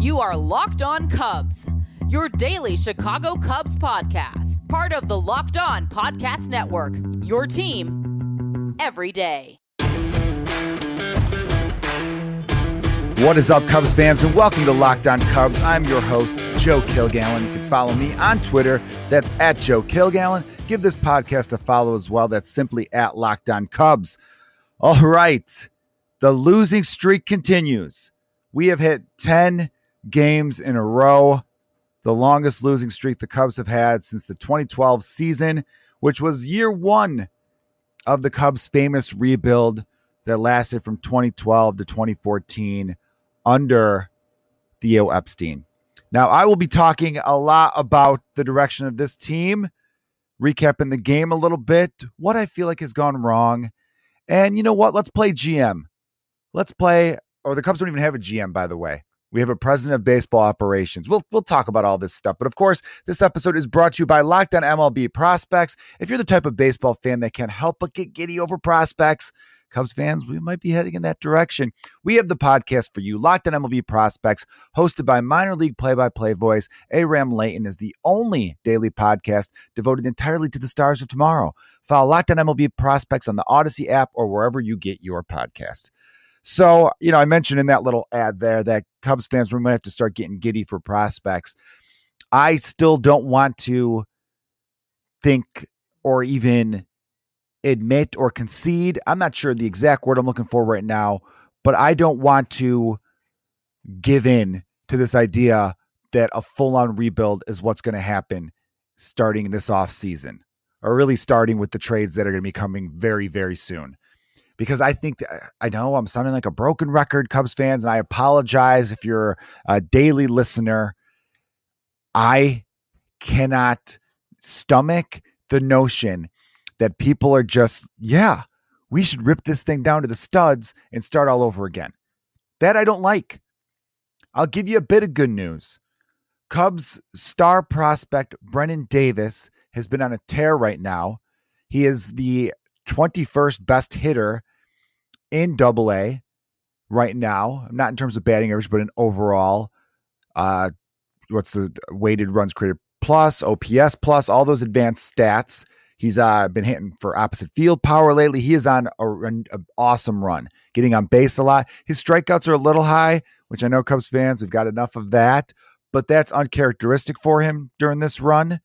You are Locked On Cubs, your daily Chicago Cubs podcast, part of the Locked On Podcast Network, your team every day. What is up, Cubs fans, and welcome to Locked On Cubs. I'm your host, Joe Kilgallon. You can follow me on Twitter. That's at Joe Kilgallon. Give this podcast a follow as well. That's simply at Locked On Cubs. All right. The losing streak continues. We have hit 10 games in a row, the longest losing streak the Cubs have had since the 2012 season, which was year one of the Cubs' famous rebuild that lasted from 2012 to 2014 under Theo Epstein. Now, I will be talking a lot about the direction of this team, recapping the game a little bit, what I feel like has gone wrong. And you know what? Let's play GM. Let's play, or the Cubs don't even have a GM, by the way. We have a president of baseball operations. We'll we'll talk about all this stuff. But of course, this episode is brought to you by Locked On MLB Prospects. If you're the type of baseball fan that can't help but get giddy over prospects, Cubs fans, we might be heading in that direction. We have the podcast for you, Locked on MLB Prospects, hosted by minor league play-by-play voice Aram Leighton, is the only daily podcast devoted entirely to the stars of tomorrow. Follow Locked on MLB Prospects on the Odyssey app or wherever you get your podcast. So, you know, I mentioned in that little ad there that Cubs fans, we might have to start getting giddy for prospects. I still don't want to think or even admit or concede. I'm not sure the exact word I'm looking for right now, but I don't want to give in to this idea that a full on rebuild is what's going to happen starting this off season or really starting with the trades that are going to be coming very, very soon because I think I know I'm sounding like a broken record, Cubs fans, and I apologize if you're a daily listener. I cannot stomach the notion that people are just, yeah, we should rip this thing down to the studs and start all over again. That I don't like. I'll give you a bit of good news. Cubs star prospect Brennan Davis has been on a tear right now. He is the 21st best hitter in double A right now, not in terms of batting average, but in overall. Uh, what's the weighted runs created plus, OPS plus, all those advanced stats. He's uh, been hitting for opposite field power lately. He is on an awesome run, getting on base a lot. His strikeouts are a little high, which I know Cubs fans, we've got enough of that, but that's uncharacteristic for him during this run.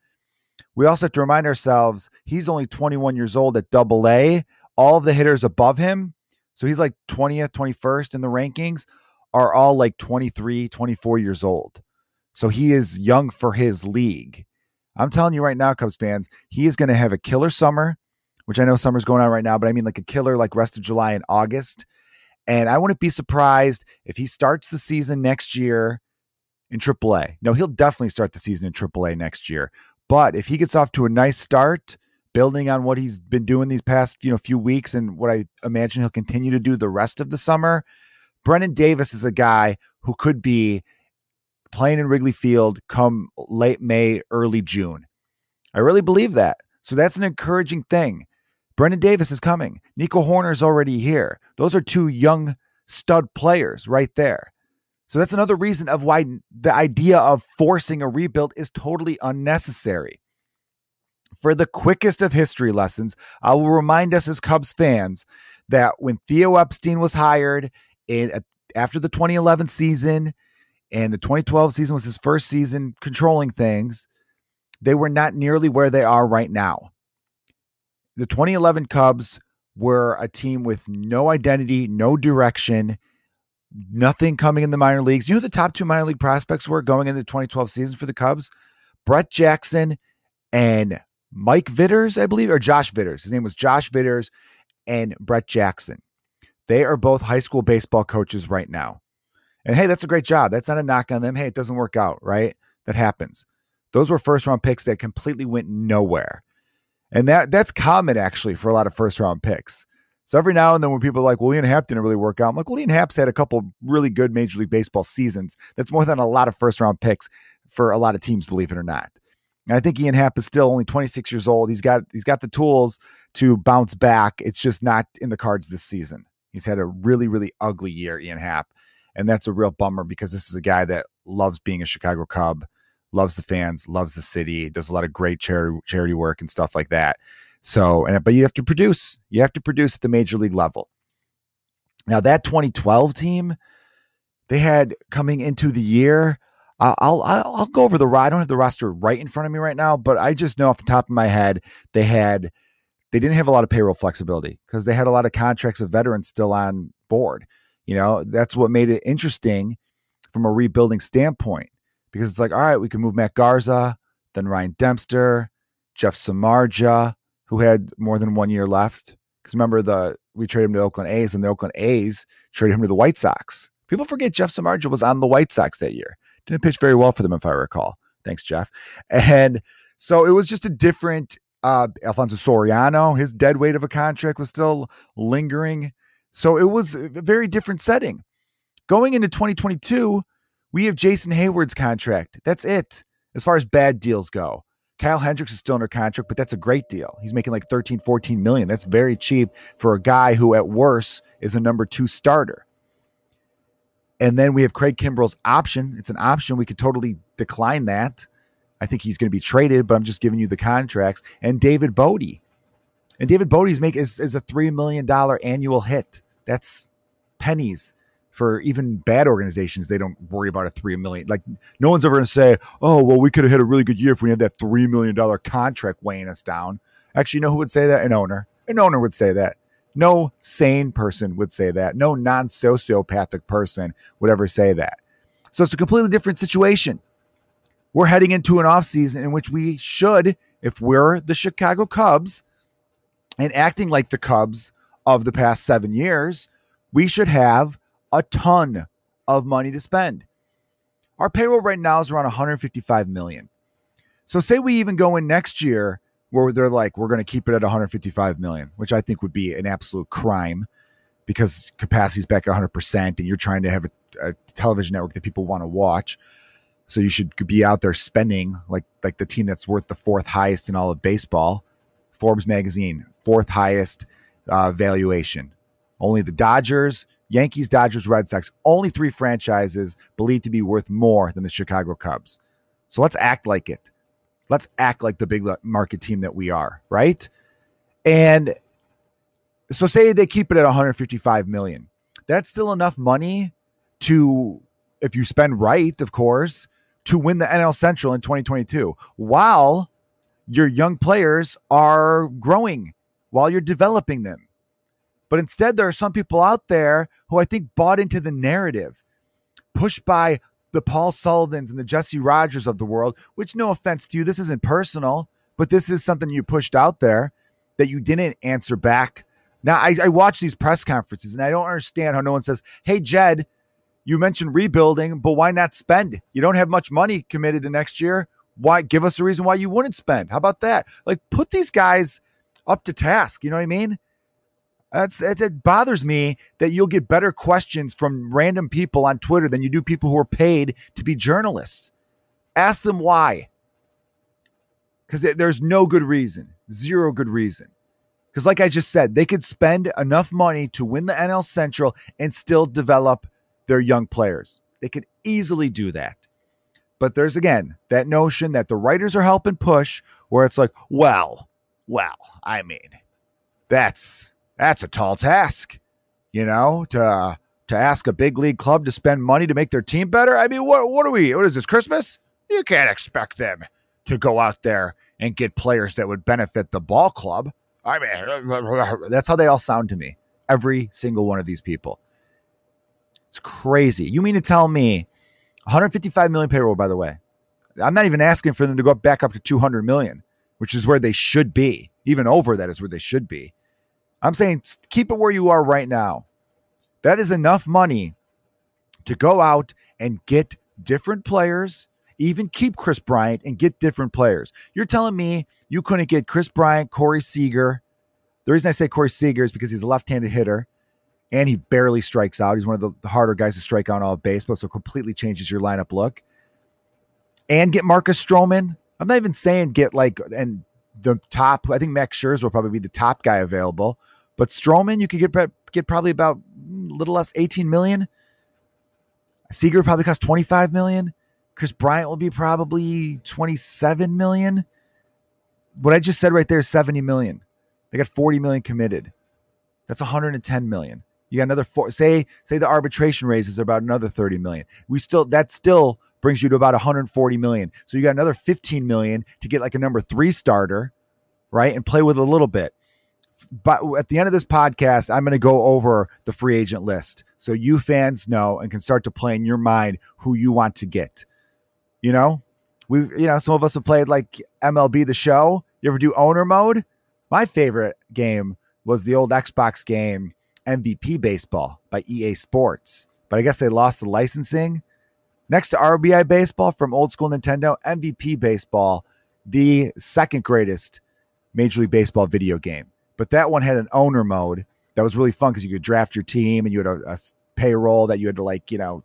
We also have to remind ourselves he's only 21 years old at double A. All of the hitters above him so he's like 20th, 21st in the rankings, are all like 23, 24 years old. So he is young for his league. I'm telling you right now, Cubs fans, he is going to have a killer summer, which I know summer's going on right now, but I mean like a killer like rest of July and August. And I wouldn't be surprised if he starts the season next year in AAA. No, he'll definitely start the season in AAA next year. But if he gets off to a nice start, building on what he's been doing these past you know few weeks and what I imagine he'll continue to do the rest of the summer. Brennan Davis is a guy who could be playing in Wrigley Field come late May, early June. I really believe that. So that's an encouraging thing. Brennan Davis is coming. Nico Hoerner is already here. Those are two young stud players right there. So that's another reason of why the idea of forcing a rebuild is totally unnecessary. For the quickest of history lessons, I will remind us as Cubs fans that when Theo Epstein was hired in, after the 2011 season and the 2012 season was his first season controlling things, they were not nearly where they are right now. The 2011 Cubs were a team with no identity, no direction, nothing coming in the minor leagues. You know the top two minor league prospects were going into the 2012 season for the Cubs? Brett Jackson and Mike Vitters, I believe, or Josh Vitters. His name was Josh Vitters and Brett Jackson. They are both high school baseball coaches right now. And hey, that's a great job. That's not a knock on them. Hey, it doesn't work out, right? That happens. Those were first round picks that completely went nowhere. And that that's common actually for a lot of first round picks. So every now and then when people are like, well, Ian Happ didn't really work out, I'm like, well, Ian Happ's had a couple really good Major League Baseball seasons. That's more than a lot of first round picks for a lot of teams, believe it or not. I think Ian Happ is still only 26 years old. He's got he's got the tools to bounce back. It's just not in the cards this season. He's had a really really ugly year, Ian Happ, and that's a real bummer because this is a guy that loves being a Chicago Cub, loves the fans, loves the city, does a lot of great charity charity work and stuff like that. So, and but you have to produce. You have to produce at the major league level. Now that 2012 team, they had coming into the year. I'll, I'll I'll go over the. I don't have the roster right in front of me right now, but I just know off the top of my head they had they didn't have a lot of payroll flexibility because they had a lot of contracts of veterans still on board. You know, that's what made it interesting from a rebuilding standpoint because it's like, all right, we can move Matt Garza, then Ryan Dempster, Jeff Samardzija, who had more than one year left. Because remember, the we traded him to Oakland A's, and the Oakland A's traded him to the White Sox. People forget Jeff Samardzija was on the White Sox that year. Didn't pitch very well for them, if I recall. Thanks, Jeff. And so it was just a different uh, Alfonso Soriano, his dead weight of a contract was still lingering. So it was a very different setting. Going into 2022, we have Jason Heyward's contract. That's it as far as bad deals go. Kyle Hendricks is still under contract, but that's a great deal. He's making like 13, 14 million. That's very cheap for a guy who, at worst, is a number two starter. And then we have Craig Kimbrel's option. It's an option. We could totally decline that. I think he's going to be traded, but I'm just giving you the contracts. And David Bote. And David Bote's make is, is a $3 million annual hit. That's pennies for even bad organizations. They don't worry about a 3 million. Like no one's ever going to say, oh, well, we could have had a really good year if we had that $3 million contract weighing us down. Actually, you know who would say that? An owner. An owner would say that. No sane person would say that. No non sociopathic person would ever say that. So it's a completely different situation we're heading into an offseason in which we should, if we're the Chicago Cubs and acting like the Cubs of the past seven years, we should have a ton of money to spend. Our payroll right now is around 155 million. So say we even go in next year where they're like, we're going to keep it at 155 million, which I think would be an absolute crime because capacity's back 100% and you're trying to have a, a television network that people want to watch. So you should be out there spending like like the team that's worth the fourth highest in all of baseball. Forbes magazine, fourth highest uh, valuation. Only the Dodgers, Yankees, Dodgers, Red Sox, only three franchises believed to be worth more than the Chicago Cubs. So let's act like it. Let's act like the big market team that we are, right? And so say they keep it at 155 million. That's still enough money to if you spend right, of course, to win the NL Central in 2022 while your young players are growing, while you're developing them. But instead, there are some people out there who I think bought into the narrative, pushed by the Paul Sullivans and the Jesse Rogers of the world, which, no offense to you, this isn't personal, but this is something you pushed out there that you didn't answer back. Now, I, I watch these press conferences and I don't understand how no one says, Hey, Jed, you mentioned rebuilding, but why not spend? You don't have much money committed to next year. Why give us a reason why you wouldn't spend? How about that? Like put these guys up to task. You know what I mean? That's it bothers me that you'll get better questions from random people on Twitter than you do people who are paid to be journalists. Ask them why. Because there's no good reason, zero good reason. Because, like I just said, they could spend enough money to win the NL Central and still develop their young players. They could easily do that. But there's again that notion that the writers are helping push where it's like, well, well, I mean, that's that's a tall task, you know, to to ask a big league club to spend money to make their team better. I mean, what what are we? What is this Christmas? You can't expect them to go out there and get players that would benefit the ball club. I mean, that's how they all sound to me. Every single one of these people. It's crazy. You mean to tell me 155 million payroll, by the way? I'm not even asking for them to go back up to 200 million, which is where they should be. Even over that is where they should be. I'm saying keep it where you are right now. That is enough money to go out and get different players, even keep Kris Bryant and get different players. You're telling me you couldn't get Kris Bryant, Corey Seager. The reason I say Corey Seager is because he's a left handed hitter and he barely strikes out. He's one of the, harder guys to strike out all of baseball, so completely changes your lineup look. And get Marcus Stroman. I'm not even saying get like and the top. I think Max Scherzer will probably be the top guy available, but Stroman you could get get probably about a little less 18 million. Seager probably cost 25 million. Kris Bryant will be probably 27 million. What I just said right there is 70 million. They got 40 million committed. That's 110 million. You got another four. Say say the arbitration raises are about another 30 million. We still that still brings you to about 140 million. So you got another 15 million to get like a number three starter, right? And play with a little bit. But at the end of this podcast, I'm going to go over the free agent list so you fans know and can start to play in your mind who you want to get. You know, we you know some of us have played like MLB the Show. You ever do owner mode? My favorite game was the old Xbox game MVP Baseball by EA Sports, but I guess they lost the licensing. Next to RBI Baseball from old school Nintendo, MVP Baseball, the second greatest Major League Baseball video game. But that one had an owner mode that was really fun because you could draft your team and you had a, a payroll that you had to like, you know,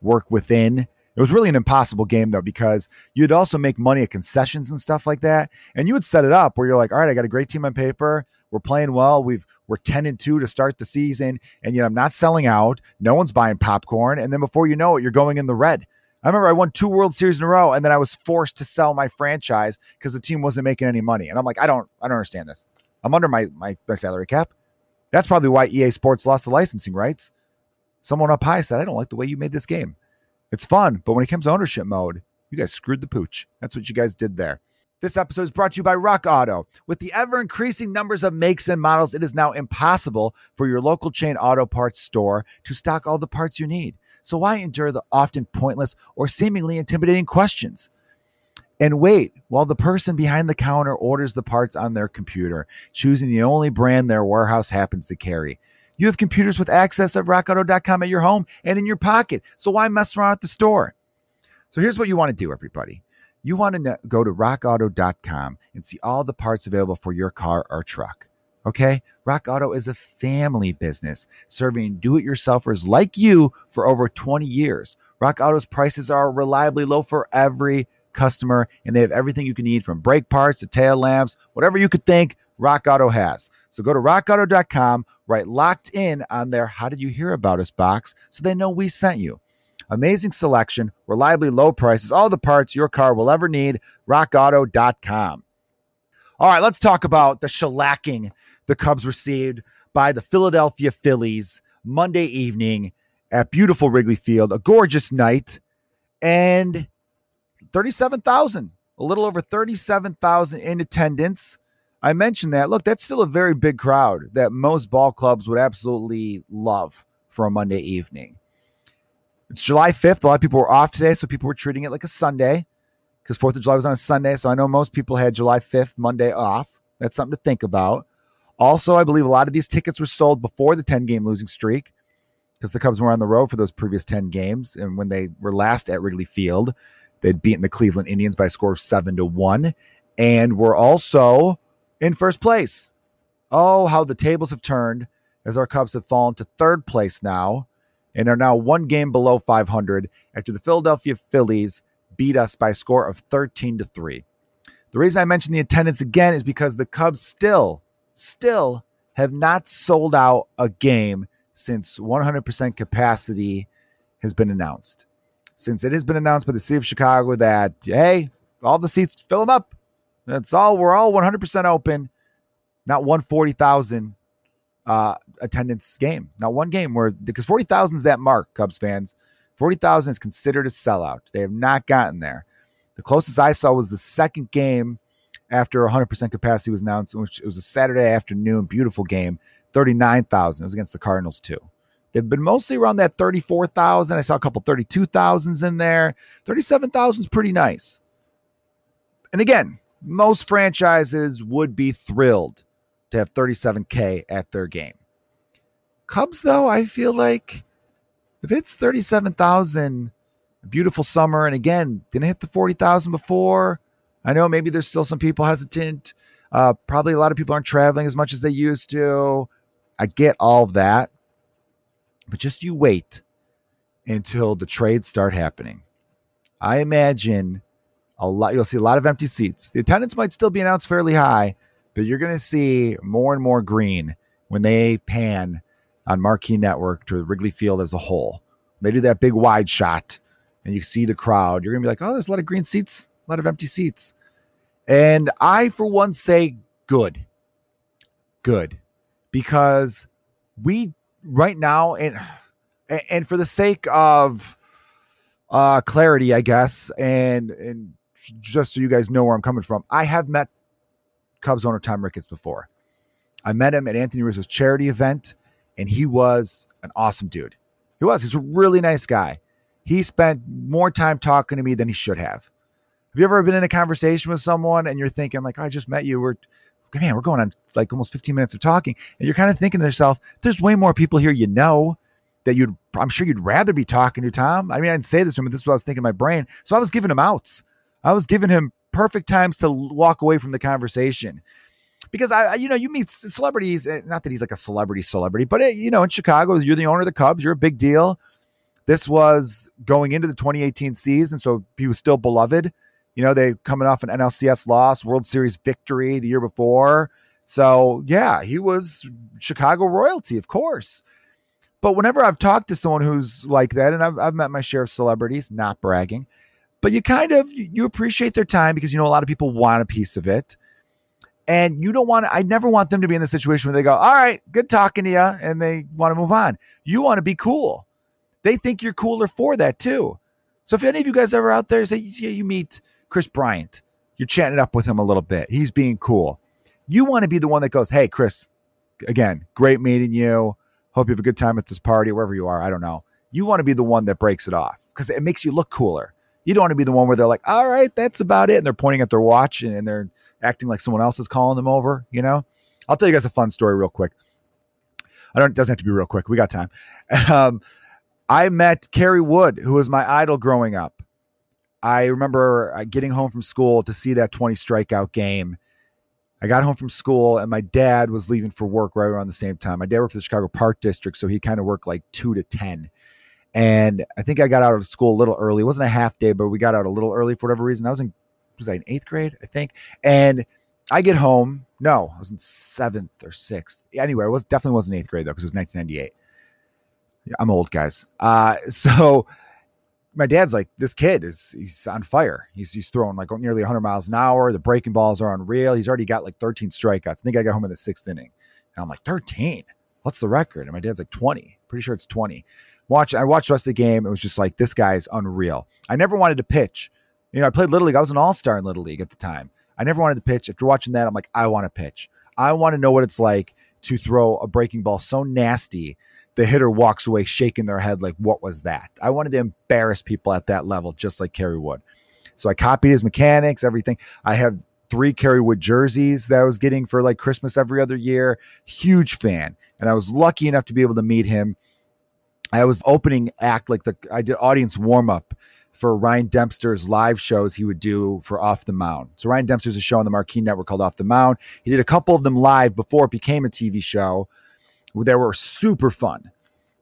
work within. It was really an impossible game though because you'd also make money at concessions and stuff like that, and you would set it up where you're like, all right, I got a great team on paper. We're playing well. We've we're ten and two to start the season, and yet I'm not selling out. No one's buying popcorn, and then before you know it, you're going in the red. I remember I won two World Series in a row, and then I was forced to sell my franchise because the team wasn't making any money. And I'm like, I don't, I don't understand this. I'm under my, my my salary cap. That's probably why EA Sports lost the licensing rights. Someone up high said, I don't like the way you made this game. It's fun, but when it comes to ownership mode, you guys screwed the pooch. That's what you guys did there. This episode is brought to you by Rock Auto. With the ever increasing numbers of makes and models, it is now impossible for your local chain auto parts store to stock all the parts you need. So why endure the often pointless or seemingly intimidating questions? And wait while the person behind the counter orders the parts on their computer, choosing the only brand their warehouse happens to carry. You have computers with access at rockauto.com at your home and in your pocket. So why mess around at the store? So here's what you want to do, everybody. You want to go to rockauto.com and see all the parts available for your car or truck. Okay? Rock Auto is a family business serving do it yourselfers like you for over 20 years. Rock Auto's prices are reliably low for every customer, and they have everything you can need from brake parts to tail lamps, whatever you could think. Rock Auto has. So go to rockauto.com, write locked in on their How Did You Hear About Us box so they know we sent you. Amazing selection, reliably low prices, all the parts your car will ever need. RockAuto.com. All right, let's talk about the shellacking the Cubs received by the Philadelphia Phillies Monday evening at beautiful Wrigley Field. A gorgeous night and 37,000, a little over 37,000 in attendance. I mentioned that. Look, that's still a very big crowd that most ball clubs would absolutely love for a Monday evening. It's July 5th. A lot of people were off today, so people were treating it like a Sunday because 4th of July was on a Sunday. So I know most people had July 5th, Monday off. That's something to think about. Also, I believe a lot of these tickets were sold before the 10 game losing streak because the Cubs were on the road for those previous 10 games. And when they were last at Wrigley Field, they'd beaten the Cleveland Indians by a score of 7 to 1 and were also in first place. Oh, how the tables have turned as our Cubs have fallen to third place now and are now one game below 500 after the Philadelphia Phillies beat us by a score of 13 to 3. The reason I mention the attendance again is because the Cubs still, still have not sold out a game since 100% capacity has been announced. Since it has been announced by the city of Chicago that, hey, all the seats, fill them up. That's all. We're all 100% open. Not 140,000 uh, attendance game. Not one game where because 40,000 is that mark, Cubs fans. 40,000 is considered a sellout. They have not gotten there. The closest I saw was the second game after 100% capacity was announced, which it was a Saturday afternoon, beautiful game, 39,000. It was against the Cardinals too. They've been mostly around that 34,000. I saw a couple 32,000s in there. 37,000 is pretty nice. And again, most franchises would be thrilled to have 37K at their game. Cubs, though, I feel like if it's 37,000, beautiful summer, and again, didn't hit the 40,000 before. I know maybe there's still some people hesitant. Uh, probably a lot of people aren't traveling as much as they used to. I get all of that. But just you wait until the trades start happening. I imagine a lot you'll see a lot of empty seats. The attendance might still be announced fairly high, but you're going to see more and more green when they pan on Marquee Network to Wrigley Field as a whole. they do that big wide shot and you see the crowd, you're going to be like, oh, there's a lot of green seats, a lot of empty seats. And I, for one, say good. Good. Because we, right now, and, and for the sake of uh, clarity, I guess, and, and just so you guys know where I'm coming from, I have met Cubs owner Tom Ricketts before. I met him at Anthony Rizzo's charity event, and he was an awesome dude. He was. He's a really nice guy. He spent more time talking to me than he should have. Have you ever been in a conversation with someone and you're thinking like, oh, I just met you. We're man, we're going on like almost 15 minutes of talking, and you're kind of thinking to yourself, there's way more people here you know that you'd I'm sure you'd rather be talking to Tom. I mean, I didn't say this to him, but this is what I was thinking in my brain. So I was giving him outs. I was giving him perfect times to walk away from the conversation because I, you know, you meet celebrities. Eh, not that he's like a celebrity celebrity, but eh, you know, in Chicago, you're the owner of the Cubs. You're a big deal. This was going into the 2018 season, so he was still beloved. You know, they coming off an NLCS loss, World Series victory the year before. So yeah, he was Chicago royalty, of course. But whenever I've talked to someone who's like that, and I've, I've met my share of celebrities, not bragging, but you kind of you appreciate their time because you know a lot of people want a piece of it and you don't want to, I never want them to be in the situation where they go, all right, good talking to you, and they want to move on. You want to be cool. They think you're cooler for that too. So if any of you guys ever out there say you meet Kris Bryant, you're chatting up with him a little bit. He's being cool. You want to be the one that goes, hey, Chris, again, great meeting you. Hope you have a good time at this party, wherever you are. I don't know. You want to be the one that breaks it off because it makes you look cooler. You don't want to be the one where they're like, all right, that's about it. And they're pointing at their watch and, and they're acting like someone else is calling them over, you know? I'll tell you guys a fun story real quick. I don't, it doesn't have to be real quick. We got time. Um, I met Kerry Wood, who was my idol growing up. I remember uh, getting home from school to see that 20 strikeout game. I got home from school and my dad was leaving for work right around the same time. My dad worked for the Chicago Park District, so he kind of worked like two to 10. And I think I got out of school a little early. It wasn't a half day, but we got out a little early for whatever reason. I was in was I in eighth grade, I think. And I get home. No, I was in seventh or sixth. Anyway, it was definitely wasn't eighth grade though, because it was 1998. I'm old, guys. Uh, so my dad's like, this kid is he's on fire. He's he's throwing like nearly 100 miles an hour. The breaking balls are unreal. He's already got like 13 strikeouts. I think I got home in the sixth inning, and I'm like 13. What's the record? And my dad's like 20. Pretty sure it's 20. Watch. I watched the rest of the game. It was just like this guy's unreal. I never wanted to pitch you know, I played Little League. I was an all star in Little League at the time. I never wanted to pitch. After watching that, I'm like, I want to pitch. I want to know what it's like to throw a breaking ball so nasty the hitter walks away shaking their head like, what was that? I wanted to embarrass people at that level, just like Kerry Wood. So I copied his mechanics, everything. I have three Kerry Wood jerseys that I was getting for like Christmas every other year. Huge fan. And I was lucky enough to be able to meet him. I was opening act like the I did audience warm up for Ryan Dempster's live shows he would do for Off the Mound. So Ryan Dempster's a show on the Marquee Network called Off the Mound. He did a couple of them live before it became a TV show. They were super fun.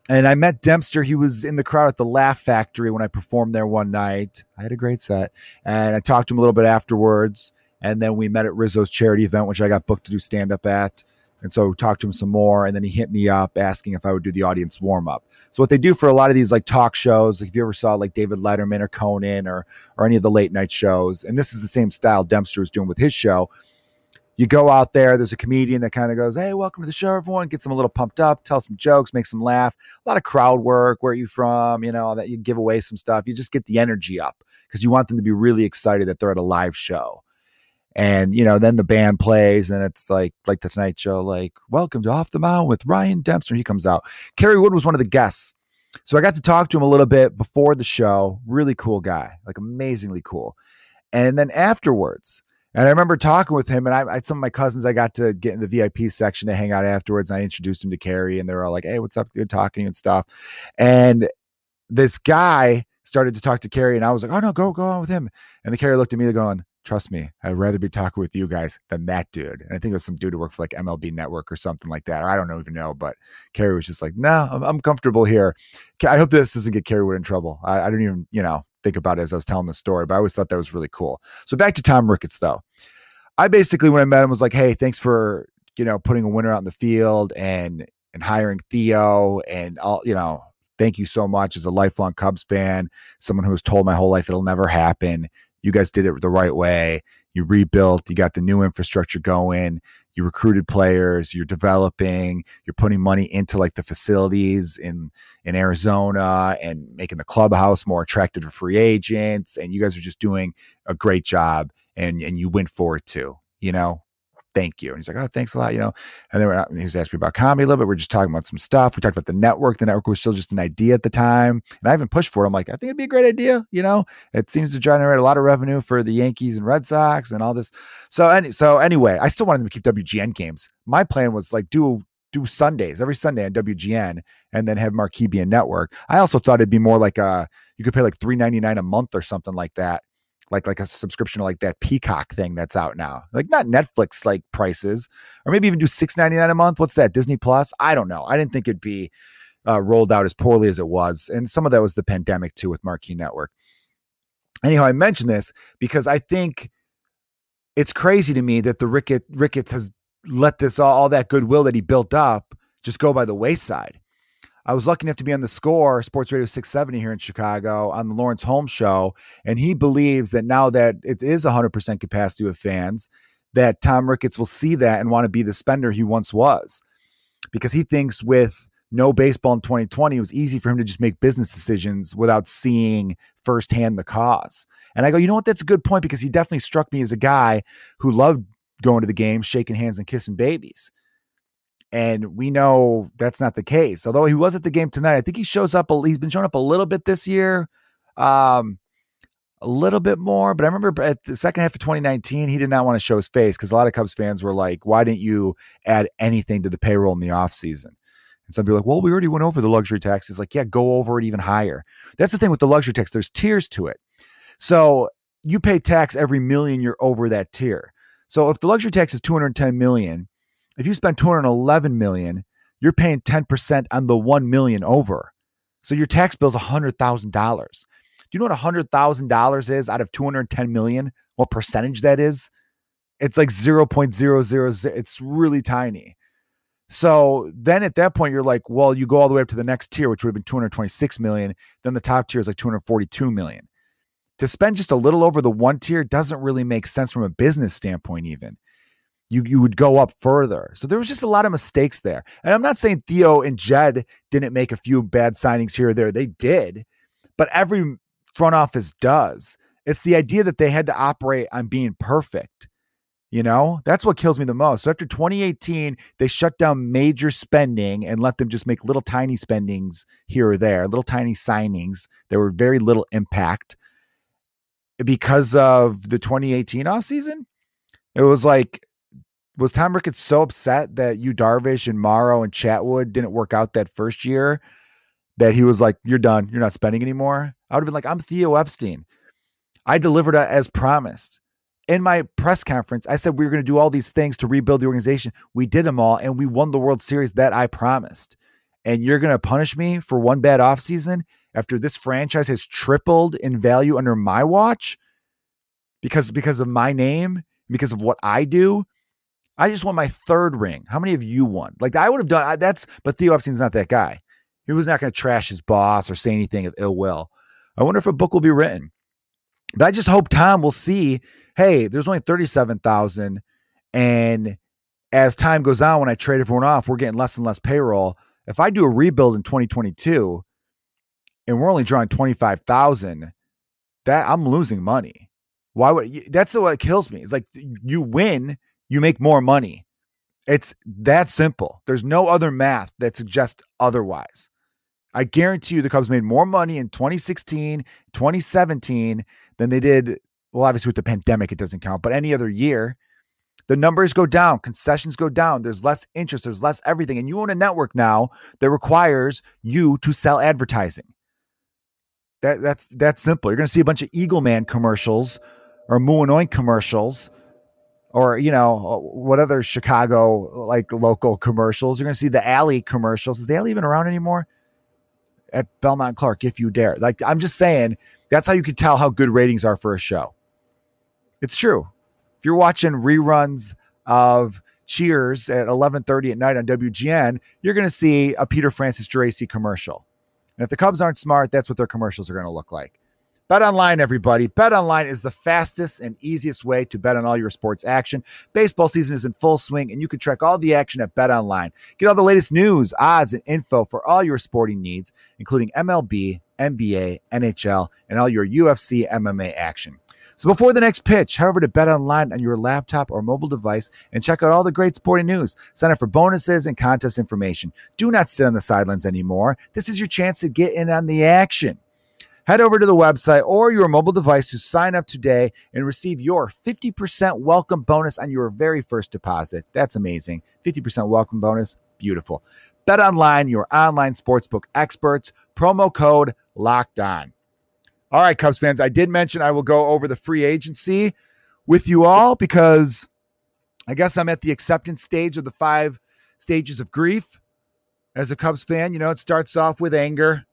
And I met Dempster. He was in the crowd at the Laugh Factory when I performed there one night. I had a great set. And I talked to him a little bit afterwards. And then we met at Rizzo's charity event, which I got booked to do stand up at. And so we talked to him some more. And then he hit me up asking if I would do the audience warm up. So what they do for a lot of these like talk shows, like if you ever saw like David Letterman or Conan or or any of the late night shows, and this is the same style Dempster is doing with his show. You go out there, there's a comedian that kind of goes, Hey, welcome to the show, everyone. Gets them a little pumped up, tell some jokes, makes them laugh. A lot of crowd work. Where are you from? You know, that you give away some stuff. You just get the energy up because you want them to be really excited that they're at a live show and you know then the band plays and it's like like the tonight show like welcome to off the mound with ryan dempster he comes out kerry wood was one of the guests so i got to talk to him a little bit before the show really cool guy like amazingly cool and then afterwards and i remember talking with him and I, I some of my cousins i got to get in the vip section to hang out afterwards and i introduced him to kerry and they were all like hey what's up good talking to you and stuff and this guy started to talk to kerry and i was like oh no go go on with him and the kerry looked at me going trust me, I'd rather be talking with you guys than that dude. And I think it was some dude who worked for like MLB Network or something like that. Or I don't even know, but Kerry was just like, no, I'm, I'm, comfortable here. I hope this doesn't get Kerry Wood in trouble. I, I don't even, you know, think about it as I was telling the story, but I always thought that was really cool. So back to Tom Ricketts though. I basically, when I met him, was like, hey, thanks for, you know, putting a winner out in the field and, and hiring Theo and all, you know, thank you so much as a lifelong Cubs fan, someone who was told my whole life it'll never happen. You guys did it the right way. You rebuilt, you got the new infrastructure going, you recruited players, you're developing, you're putting money into like the facilities in in Arizona and making the clubhouse more attractive to free agents. And you guys are just doing a great job and and you went for it too, you know thank you. And he's like, oh, thanks a lot, you know. And then he was asking me about comedy a little bit. We are just talking about some stuff. We talked about the network. The network was still just an idea at the time. And I haven't pushed for it. I'm like, I think it'd be a great idea. You know, it seems to generate a lot of revenue for the Yankees and Red Sox and all this. So, any, so anyway, I still wanted them to keep WGN games. My plan was like do do Sundays every Sunday on WGN and then have Marquee be a network. I also thought it'd be more like a you could pay like three ninety nine a month or something like that like like a subscription to like that Peacock thing that's out now. Like not Netflix like prices, or maybe even do six ninety nine a month. What's that? Disney Plus? I don't know. I didn't think it'd be uh, rolled out as poorly as it was, and some of that was the pandemic too with Marquee Network. Anyhow, I mention this because I think it's crazy to me that the Rickett Ricketts has let this all, all that goodwill that he built up just go by the wayside. I was lucky enough to be on the score, Sports Radio 670 here in Chicago on the Lawrence Holmes show. And he believes that now that it is 100% capacity with fans, that Tom Ricketts will see that and want to be the spender he once was. Because he thinks with no baseball in 2020, it was easy for him to just make business decisions without seeing firsthand the cause. And I go, you know what? That's a good point because he definitely struck me as a guy who loved going to the game, shaking hands and kissing babies. And we know that's not the case. Although he was at the game tonight, I think he shows up. He's been showing up a little bit this year, um, a little bit more. But I remember at the second half of 2019, he did not want to show his face because a lot of Cubs fans were like, "Why didn't you add anything to the payroll in the offseason? And some people are like, "Well, we already went over the luxury tax." It's like, yeah, go over it even higher. That's the thing with the luxury tax. There's tiers to it. So you pay tax every million you're over that tier. So if the luxury tax is 210 million if you spend 211 million, you're paying 10% on the 1 million over. So your tax bill is $100,000. Do you know what $100,000 is out of 210 million? What percentage that is? It's like 0.000. It's really tiny. So then at that point, you're like, well, you go all the way up to the next tier, which would have been 226 million. Then the top tier is like 242 million. To spend just a little over the one tier doesn't really make sense from a business standpoint, even you you would go up further. So there was just a lot of mistakes there. And I'm not saying Theo and Jed didn't make a few bad signings here or there. They did. But every front office does. It's the idea that they had to operate on being perfect. You know, that's what kills me the most. So after 2018, they shut down major spending and let them just make little tiny spendings here or there, little tiny signings. There were very little impact because of the 2018 off season. It was like was Tom Ricketts so upset that you Darvish and Morrow and Chatwood didn't work out that first year that he was like, "You're done. You're not spending anymore." I would have been like, "I'm Theo Epstein. I delivered as promised." In my press conference, I said we were going to do all these things to rebuild the organization. We did them all, and we won the World Series that I promised. And you're going to punish me for one bad offseason after this franchise has tripled in value under my watch because because of my name, because of what I do I just won my third ring. How many of you won? Like I would have done I, that's, but Theo Epstein's not that guy. He was not going to trash his boss or say anything of ill will. I wonder if a book will be written. But I just hope Tom will see, hey, there's only 37,000 and as time goes on when I trade everyone off, we're getting less and less payroll. If I do a rebuild in 2022 and we're only drawing 25,000, that I'm losing money. Why would that's what kills me. It's like you win you make more money. It's that simple. There's no other math that suggests otherwise. I guarantee you the Cubs made more money in 2016, 2017 than they did. Well, obviously, with the pandemic, it doesn't count, but any other year, the numbers go down, concessions go down, there's less interest, there's less everything. And you own a network now that requires you to sell advertising. That, that's that's simple. You're going to see a bunch of Eagle Man commercials or Moo & Oink commercials or you know what other Chicago like local commercials. You're going to see the alley commercials. Is the alley even around anymore? At Belmont Clark, if you dare. Like I'm just saying, that's how you can tell how good ratings are for a show. It's true. If you're watching reruns of Cheers at 11:30 at night on WGN, you're going to see a Peter Francis Geraci commercial. And if the Cubs aren't smart, that's what their commercials are going to look like. Bet online, everybody. Bet online is the fastest and easiest way to bet on all your sports action. Baseball season is in full swing, and you can track all the action at Bet Online. Get all the latest news, odds, and info for all your sporting needs, including MLB, NBA, NHL, and all your UFC MMA action. So before the next pitch, head over to Bet Online on your laptop or mobile device and check out all the great sporting news. Sign up for bonuses and contest information. Do not sit on the sidelines anymore. This is your chance to get in on the action. Head over to the website or your mobile device to sign up today and receive your 50% welcome bonus on your very first deposit. That's amazing. 50% welcome bonus. Beautiful. Bet online, your online sportsbook experts. Promo code locked on. All right, Cubs fans, I did mention I will go over the free agency with you all because I guess I'm at the acceptance stage of the five stages of grief. As a Cubs fan, you know, it starts off with anger,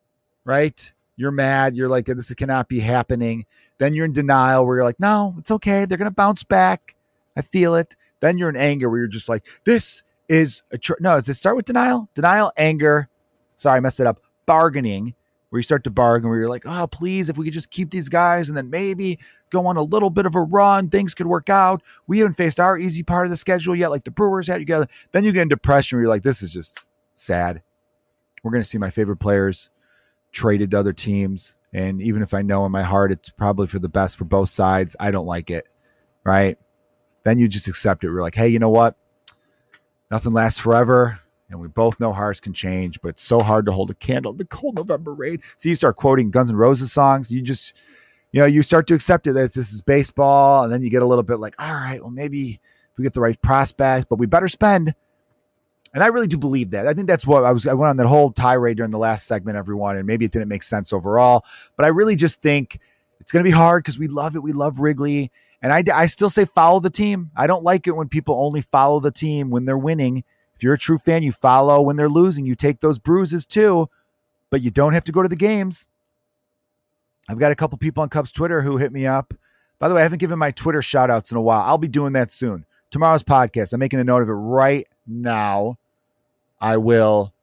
right? You're mad. You're like, this cannot be happening. Then you're in denial where you're like, no, it's okay. They're going to bounce back. I feel it. Then you're in anger where you're just like, this is a tr-. no. Does it start with denial? Denial, anger. Sorry, I messed it up. Bargaining, where you start to bargain, where you're like, oh, please, if we could just keep these guys and then maybe go on a little bit of a run, things could work out. We haven't faced our easy part of the schedule yet, like the Brewers had together. Then you get in depression where you're like, this is just sad. We're going to see my favorite players traded to other teams. And even if I know in my heart it's probably for the best for both sides, I don't like it. Right. Then you just accept it. We're like, hey, you know what? Nothing lasts forever. And we both know hearts can change, but it's so hard to hold a candle in the cold November rain. So you start quoting Guns N' Roses songs. You just, you know, you start to accept it that this is baseball. And then you get a little bit like, all right, well, maybe if we get the right prospect, but we better spend and I really do believe that. I think that's what I was. I went on that whole tirade during the last segment, everyone, and maybe it didn't make sense overall. But I really just think it's going to be hard because we love it. We love Wrigley. And I, I still say follow the team. I don't like it when people only follow the team when they're winning. If you're a true fan, you follow when they're losing. You take those bruises too, but you don't have to go to the games. I've got a couple people on Cubs Twitter who hit me up. By the way, I haven't given my Twitter shout outs in a while. I'll be doing that soon. Tomorrow's podcast, I'm making a note of it right now. I will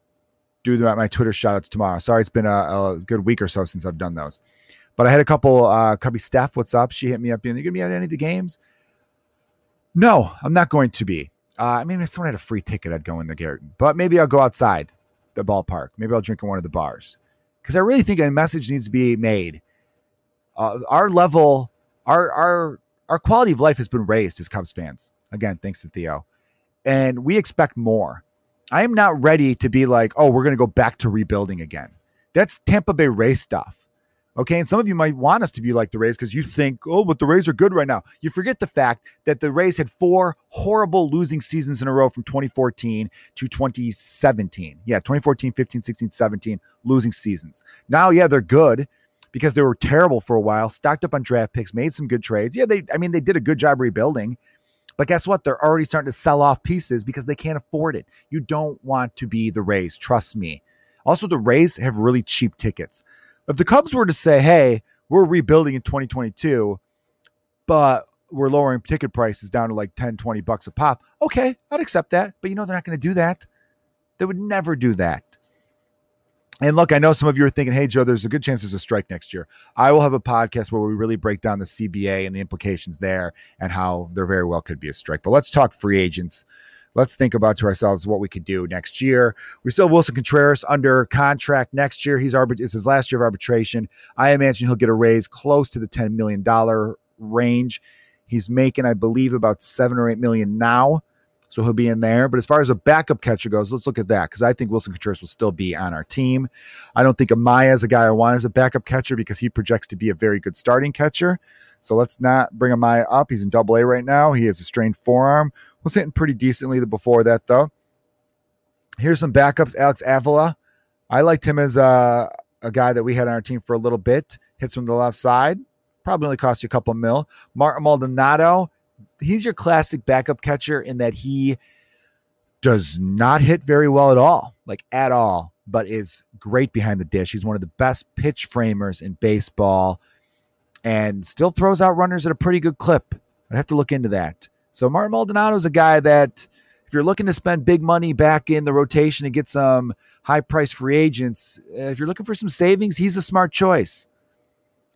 do my Twitter shoutouts tomorrow. Sorry, it's been a, a, good week or so since I've done those. But I had a couple. Uh, Cubby Steph, what's up? She hit me up. Are you going to be at any of the games? No, I'm not going to be. Uh, I mean, if someone had a free ticket, I'd go in the garden. But maybe I'll go outside the ballpark. Maybe I'll drink in one of the bars. Because I really think a message needs to be made. Uh, our level, our our our quality of life has been raised as Cubs fans. Again, thanks to Theo, and we expect more. I am not ready to be like, oh, we're going to go back to rebuilding again. That's Tampa Bay Rays stuff. Okay. And some of you might want us to be like the Rays because you think, oh, but the Rays are good right now. You forget the fact that the Rays had four horrible losing seasons in a row from 2014 to 2017. Yeah, 2014, 15, 16, 17, losing seasons. Now, yeah, they're good because they were terrible for a while, stocked up on draft picks, made some good trades. Yeah, they, I mean, they did a good job rebuilding. But guess what? They're already starting to sell off pieces because they can't afford it. You don't want to be the Rays. Trust me. Also, the Rays have really cheap tickets. If the Cubs were to say, hey, we're rebuilding in 2022, but we're lowering ticket prices down to like 10, 20 bucks a pop, okay, I'd accept that. But you know, they're not going to do that. They would never do that. And look, I know some of you are thinking, hey, Joe, there's a good chance there's a strike next year. I will have a podcast where we really break down the CBA and the implications there and how there very well could be a strike. But let's talk free agents. Let's think about to ourselves what we could do next year. We still have Willson Contreras under contract next year. He's arbit- it's his last year of arbitration. I imagine he'll get a raise close to the $10 million range. He's making, I believe, about seven or eight million now. So he'll be in there. But as far as a backup catcher goes, let's look at that because I think Willson Contreras will still be on our team. I don't think Amaya is a guy I want as a backup catcher because he projects to be a very good starting catcher. So let's not bring Amaya up. He's in double A right now. He has a strained forearm. Was hitting pretty decently before that, though. Here's some backups. Alex Avila. I liked him as a, a guy that we had on our team for a little bit. Hits from the left side. Probably only cost you a couple mil. Martin Maldonado he's your classic backup catcher in that he does not hit very well at all, like at all, but is great behind the dish. He's one of the best pitch framers in baseball and still throws out runners at a pretty good clip. I'd have to look into that. So Martin Maldonado is a guy that if you're looking to spend big money back in the rotation and get some high price free agents, if you're looking for some savings, he's a smart choice.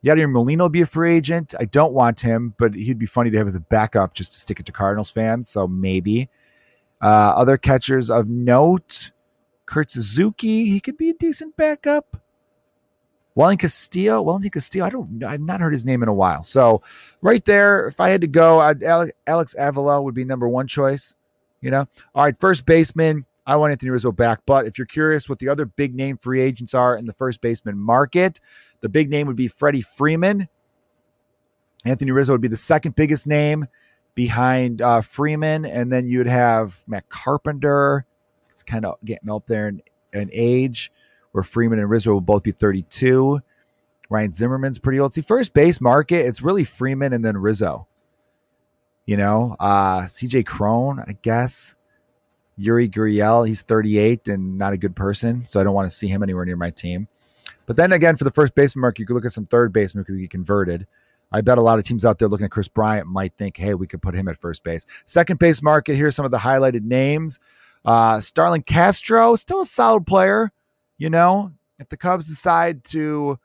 Yadier Molina will be a free agent. I don't want him, but he'd be funny to have as a backup just to stick it to Cardinals fans. So maybe. Uh, other catchers of note Kurt Suzuki, he could be a decent backup. Wellington Castillo, Wellington Castillo, I don't I've not heard his name in a while. So right there, if I had to go, I'd, Alex Avila would be number one choice. You know, all right, first baseman. I want Anthony Rizzo back. But if you're curious what the other big name free agents are in the first baseman market, the big name would be Freddie Freeman. Anthony Rizzo would be the second biggest name behind uh, Freeman. And then you'd have Matt Carpenter. It's kind of getting up there in, in age, where Freeman and Rizzo will both be 32. Ryan Zimmerman's pretty old. See, first base market, it's really Freeman and then Rizzo. You know, uh, CJ Cron, I guess. Yuli Gurriel, he's 38 and not a good person, so I don't want to see him anywhere near my team. But then again, for the first baseman mark, you could look at some third baseman who could be converted. I bet a lot of teams out there looking at Kris Bryant might think, hey, we could put him at first base. Second base market, here's some of the highlighted names. Uh, Starlin Castro, still a solid player. You know, if the Cubs decide to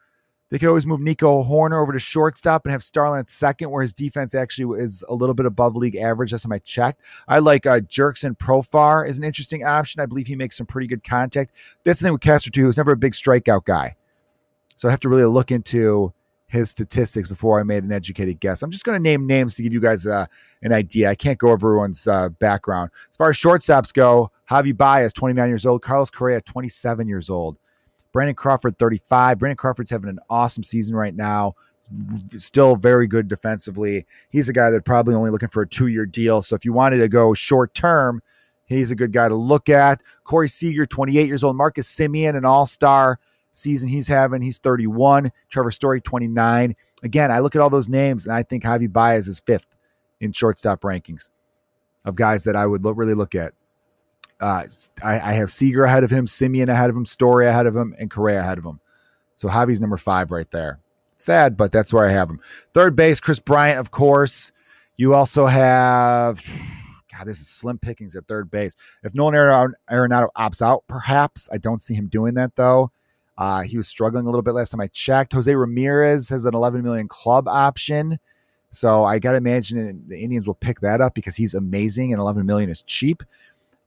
they could always move Nico Hoerner over to shortstop and have Starlin at second, where his defense actually is a little bit above league average. That's what I checked. I like uh, Jurickson Profar is an interesting option. I believe he makes some pretty good contact. That's the thing with Castro too. He was never a big strikeout guy, so I have to really look into his statistics before I made an educated guess. I'm just going to name names to give you guys uh, an idea. I can't go over everyone's uh, background. As far as shortstops go, Javy Baez, 29 years old. Carlos Correa, 27 years old. Brandon Crawford, 35. Brandon Crawford's having an awesome season right now. Still very good defensively. He's a guy that probably only looking for a two year deal. So if you wanted to go short term, he's a good guy to look at. Corey Seager, 28 years old. Marcus Semien, an all star season he's having. He's 31. Trevor Story, 29. Again, I look at all those names and I think Javy Baez is fifth in shortstop rankings of guys that I would look, really look at. Uh, I, I, have Seager ahead of him, Semien ahead of him, Story ahead of him, and Correa ahead of him. So Javy's number five right there. Sad, but that's where I have him. Third base, Kris Bryant, of course. You also have, God, this is slim pickings at third base. If Nolan Arenado opts out, perhaps I don't see him doing that though. Uh, he was struggling a little bit last time I checked. Jose Ramirez has an 11 million club option. So I got to imagine the Indians will pick that up because he's amazing and 11 million is cheap.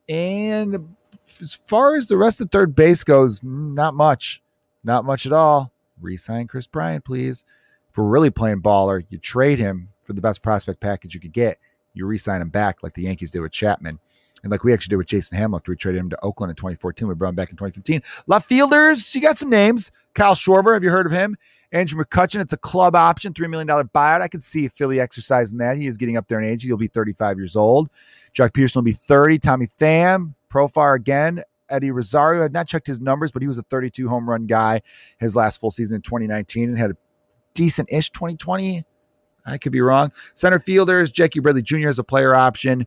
And as far as the rest of third base goes, not much. Not much at all. Resign Kris Bryant, please. If we're really playing baller, you trade him for the best prospect package you could get. You resign him back like the Yankees did with Chapman. And like we actually did with Jason after we traded him to Oakland in 2014. We brought him back in 2015. Left fielders, you got some names. Kyle Schwarber, have you heard of him? Andrew McCutchen, it's a club option, $3 million buyout. I could see Philly exercising that. He is getting up there in age. He'll be 35 years old. Joc Pederson will be 30. Tommy Pham, Profar again. Eddie Rosario, I've not checked his numbers, but he was a 32 home run guy his last full season in 2019 and had a decent ish 2020. I could be wrong. Center fielders, Jackie Bradley Jr. is a player option.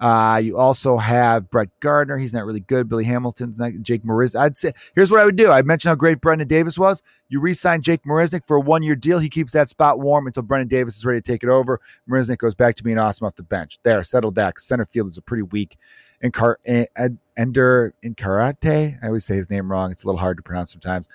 Uh, you also have Brett Gardner. He's not really good. Billy Hamilton's not. Jake Marisnick. I'd say here's what I would do. I mentioned how great Brennan Davis was. You re-sign Jake Marisnick for a one-year deal. He keeps that spot warm until Brennan Davis is ready to take it over. Marisnick goes back to being awesome off the bench. There, settle that. Center field is a pretty weak. And Car- Ender Inciarte. I always say his name wrong. It's a little hard to pronounce sometimes.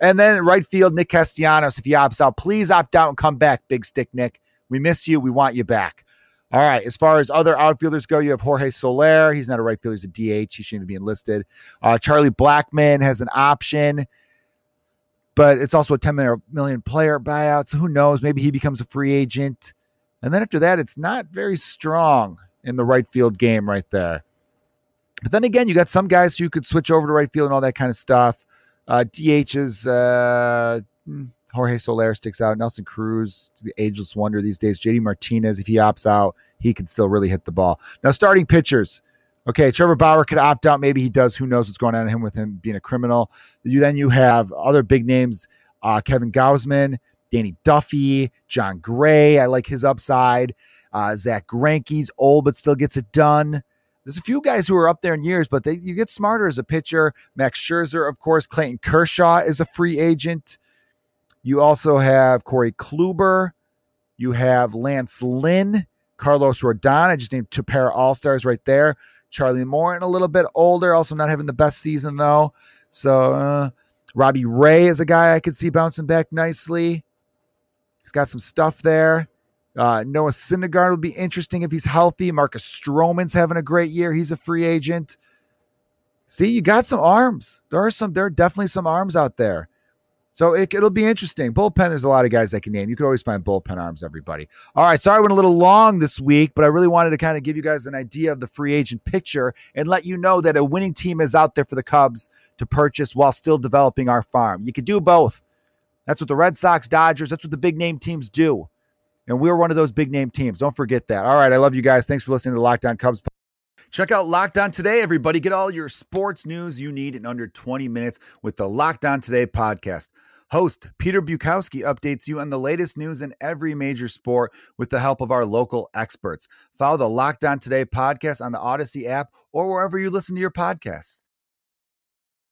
And then right field, Nick Castellanos. If he opts out, please opt out and come back, Big Stick Nick. We miss you. We want you back. All right. As far as other outfielders go, you have Jorge Soler. He's not a right fielder; he's a DH. He shouldn't even be enlisted. Uh, Charlie Blackmon has an option, but it's also a 10 million player buyout. So who knows? Maybe he becomes a free agent. And then after that, it's not very strong in the right field game right there. But then again, you got some guys who could switch over to right field and all that kind of stuff. Uh, DHs, uh, hmm, Jorge Soler sticks out. Nelson Cruz, the ageless wonder these days. JD Martinez, if he opts out, he can still really hit the ball. Now, starting pitchers. Okay, Trevor Bauer could opt out. Maybe he does. Who knows what's going on with him with him being a criminal? You, then you have other big names uh, Kevin Gausman, Danny Duffy, Jon Gray. I like his upside. Uh, Zack Greinke's old but still gets it done. There's a few guys who are up there in years, but they, you get smarter as a pitcher. Max Scherzer, of course. Clayton Kershaw is a free agent. You also have Corey Kluber. You have Lance Lynn, Carlos Rodon. I just named two pair all stars right there. Charlie Morton a little bit older, also not having the best season though. So uh, Robbie Ray is a guy I could see bouncing back nicely. He's got some stuff there. Uh, Noah Syndergaard would be interesting if he's healthy. Marcus Stroman's having a great year. He's a free agent. See, you got some arms. There are some. There are definitely some arms out there. So it, will be interesting. Bullpen, there's a lot of guys I can name. You could always find bullpen arms, everybody. All right, sorry I went a little long this week, but I really wanted to kind of give you guys an idea of the free agent picture and let you know that a winning team is out there for the Cubs to purchase while still developing our farm. You could do both. That's what the Red Sox, Dodgers, that's what the big name teams do. And we're one of those big name teams. Don't forget that. All right, I love you guys. Thanks for listening to the Locked On Cubs. Check out Locked On Today, everybody. Get all your sports news you need in under 20 minutes with the Locked On Today podcast. Host Peter Bukowski updates you on the latest news in every major sport with the help of our local experts. Follow the Locked On Today podcast on the Odyssey app or wherever you listen to your podcasts.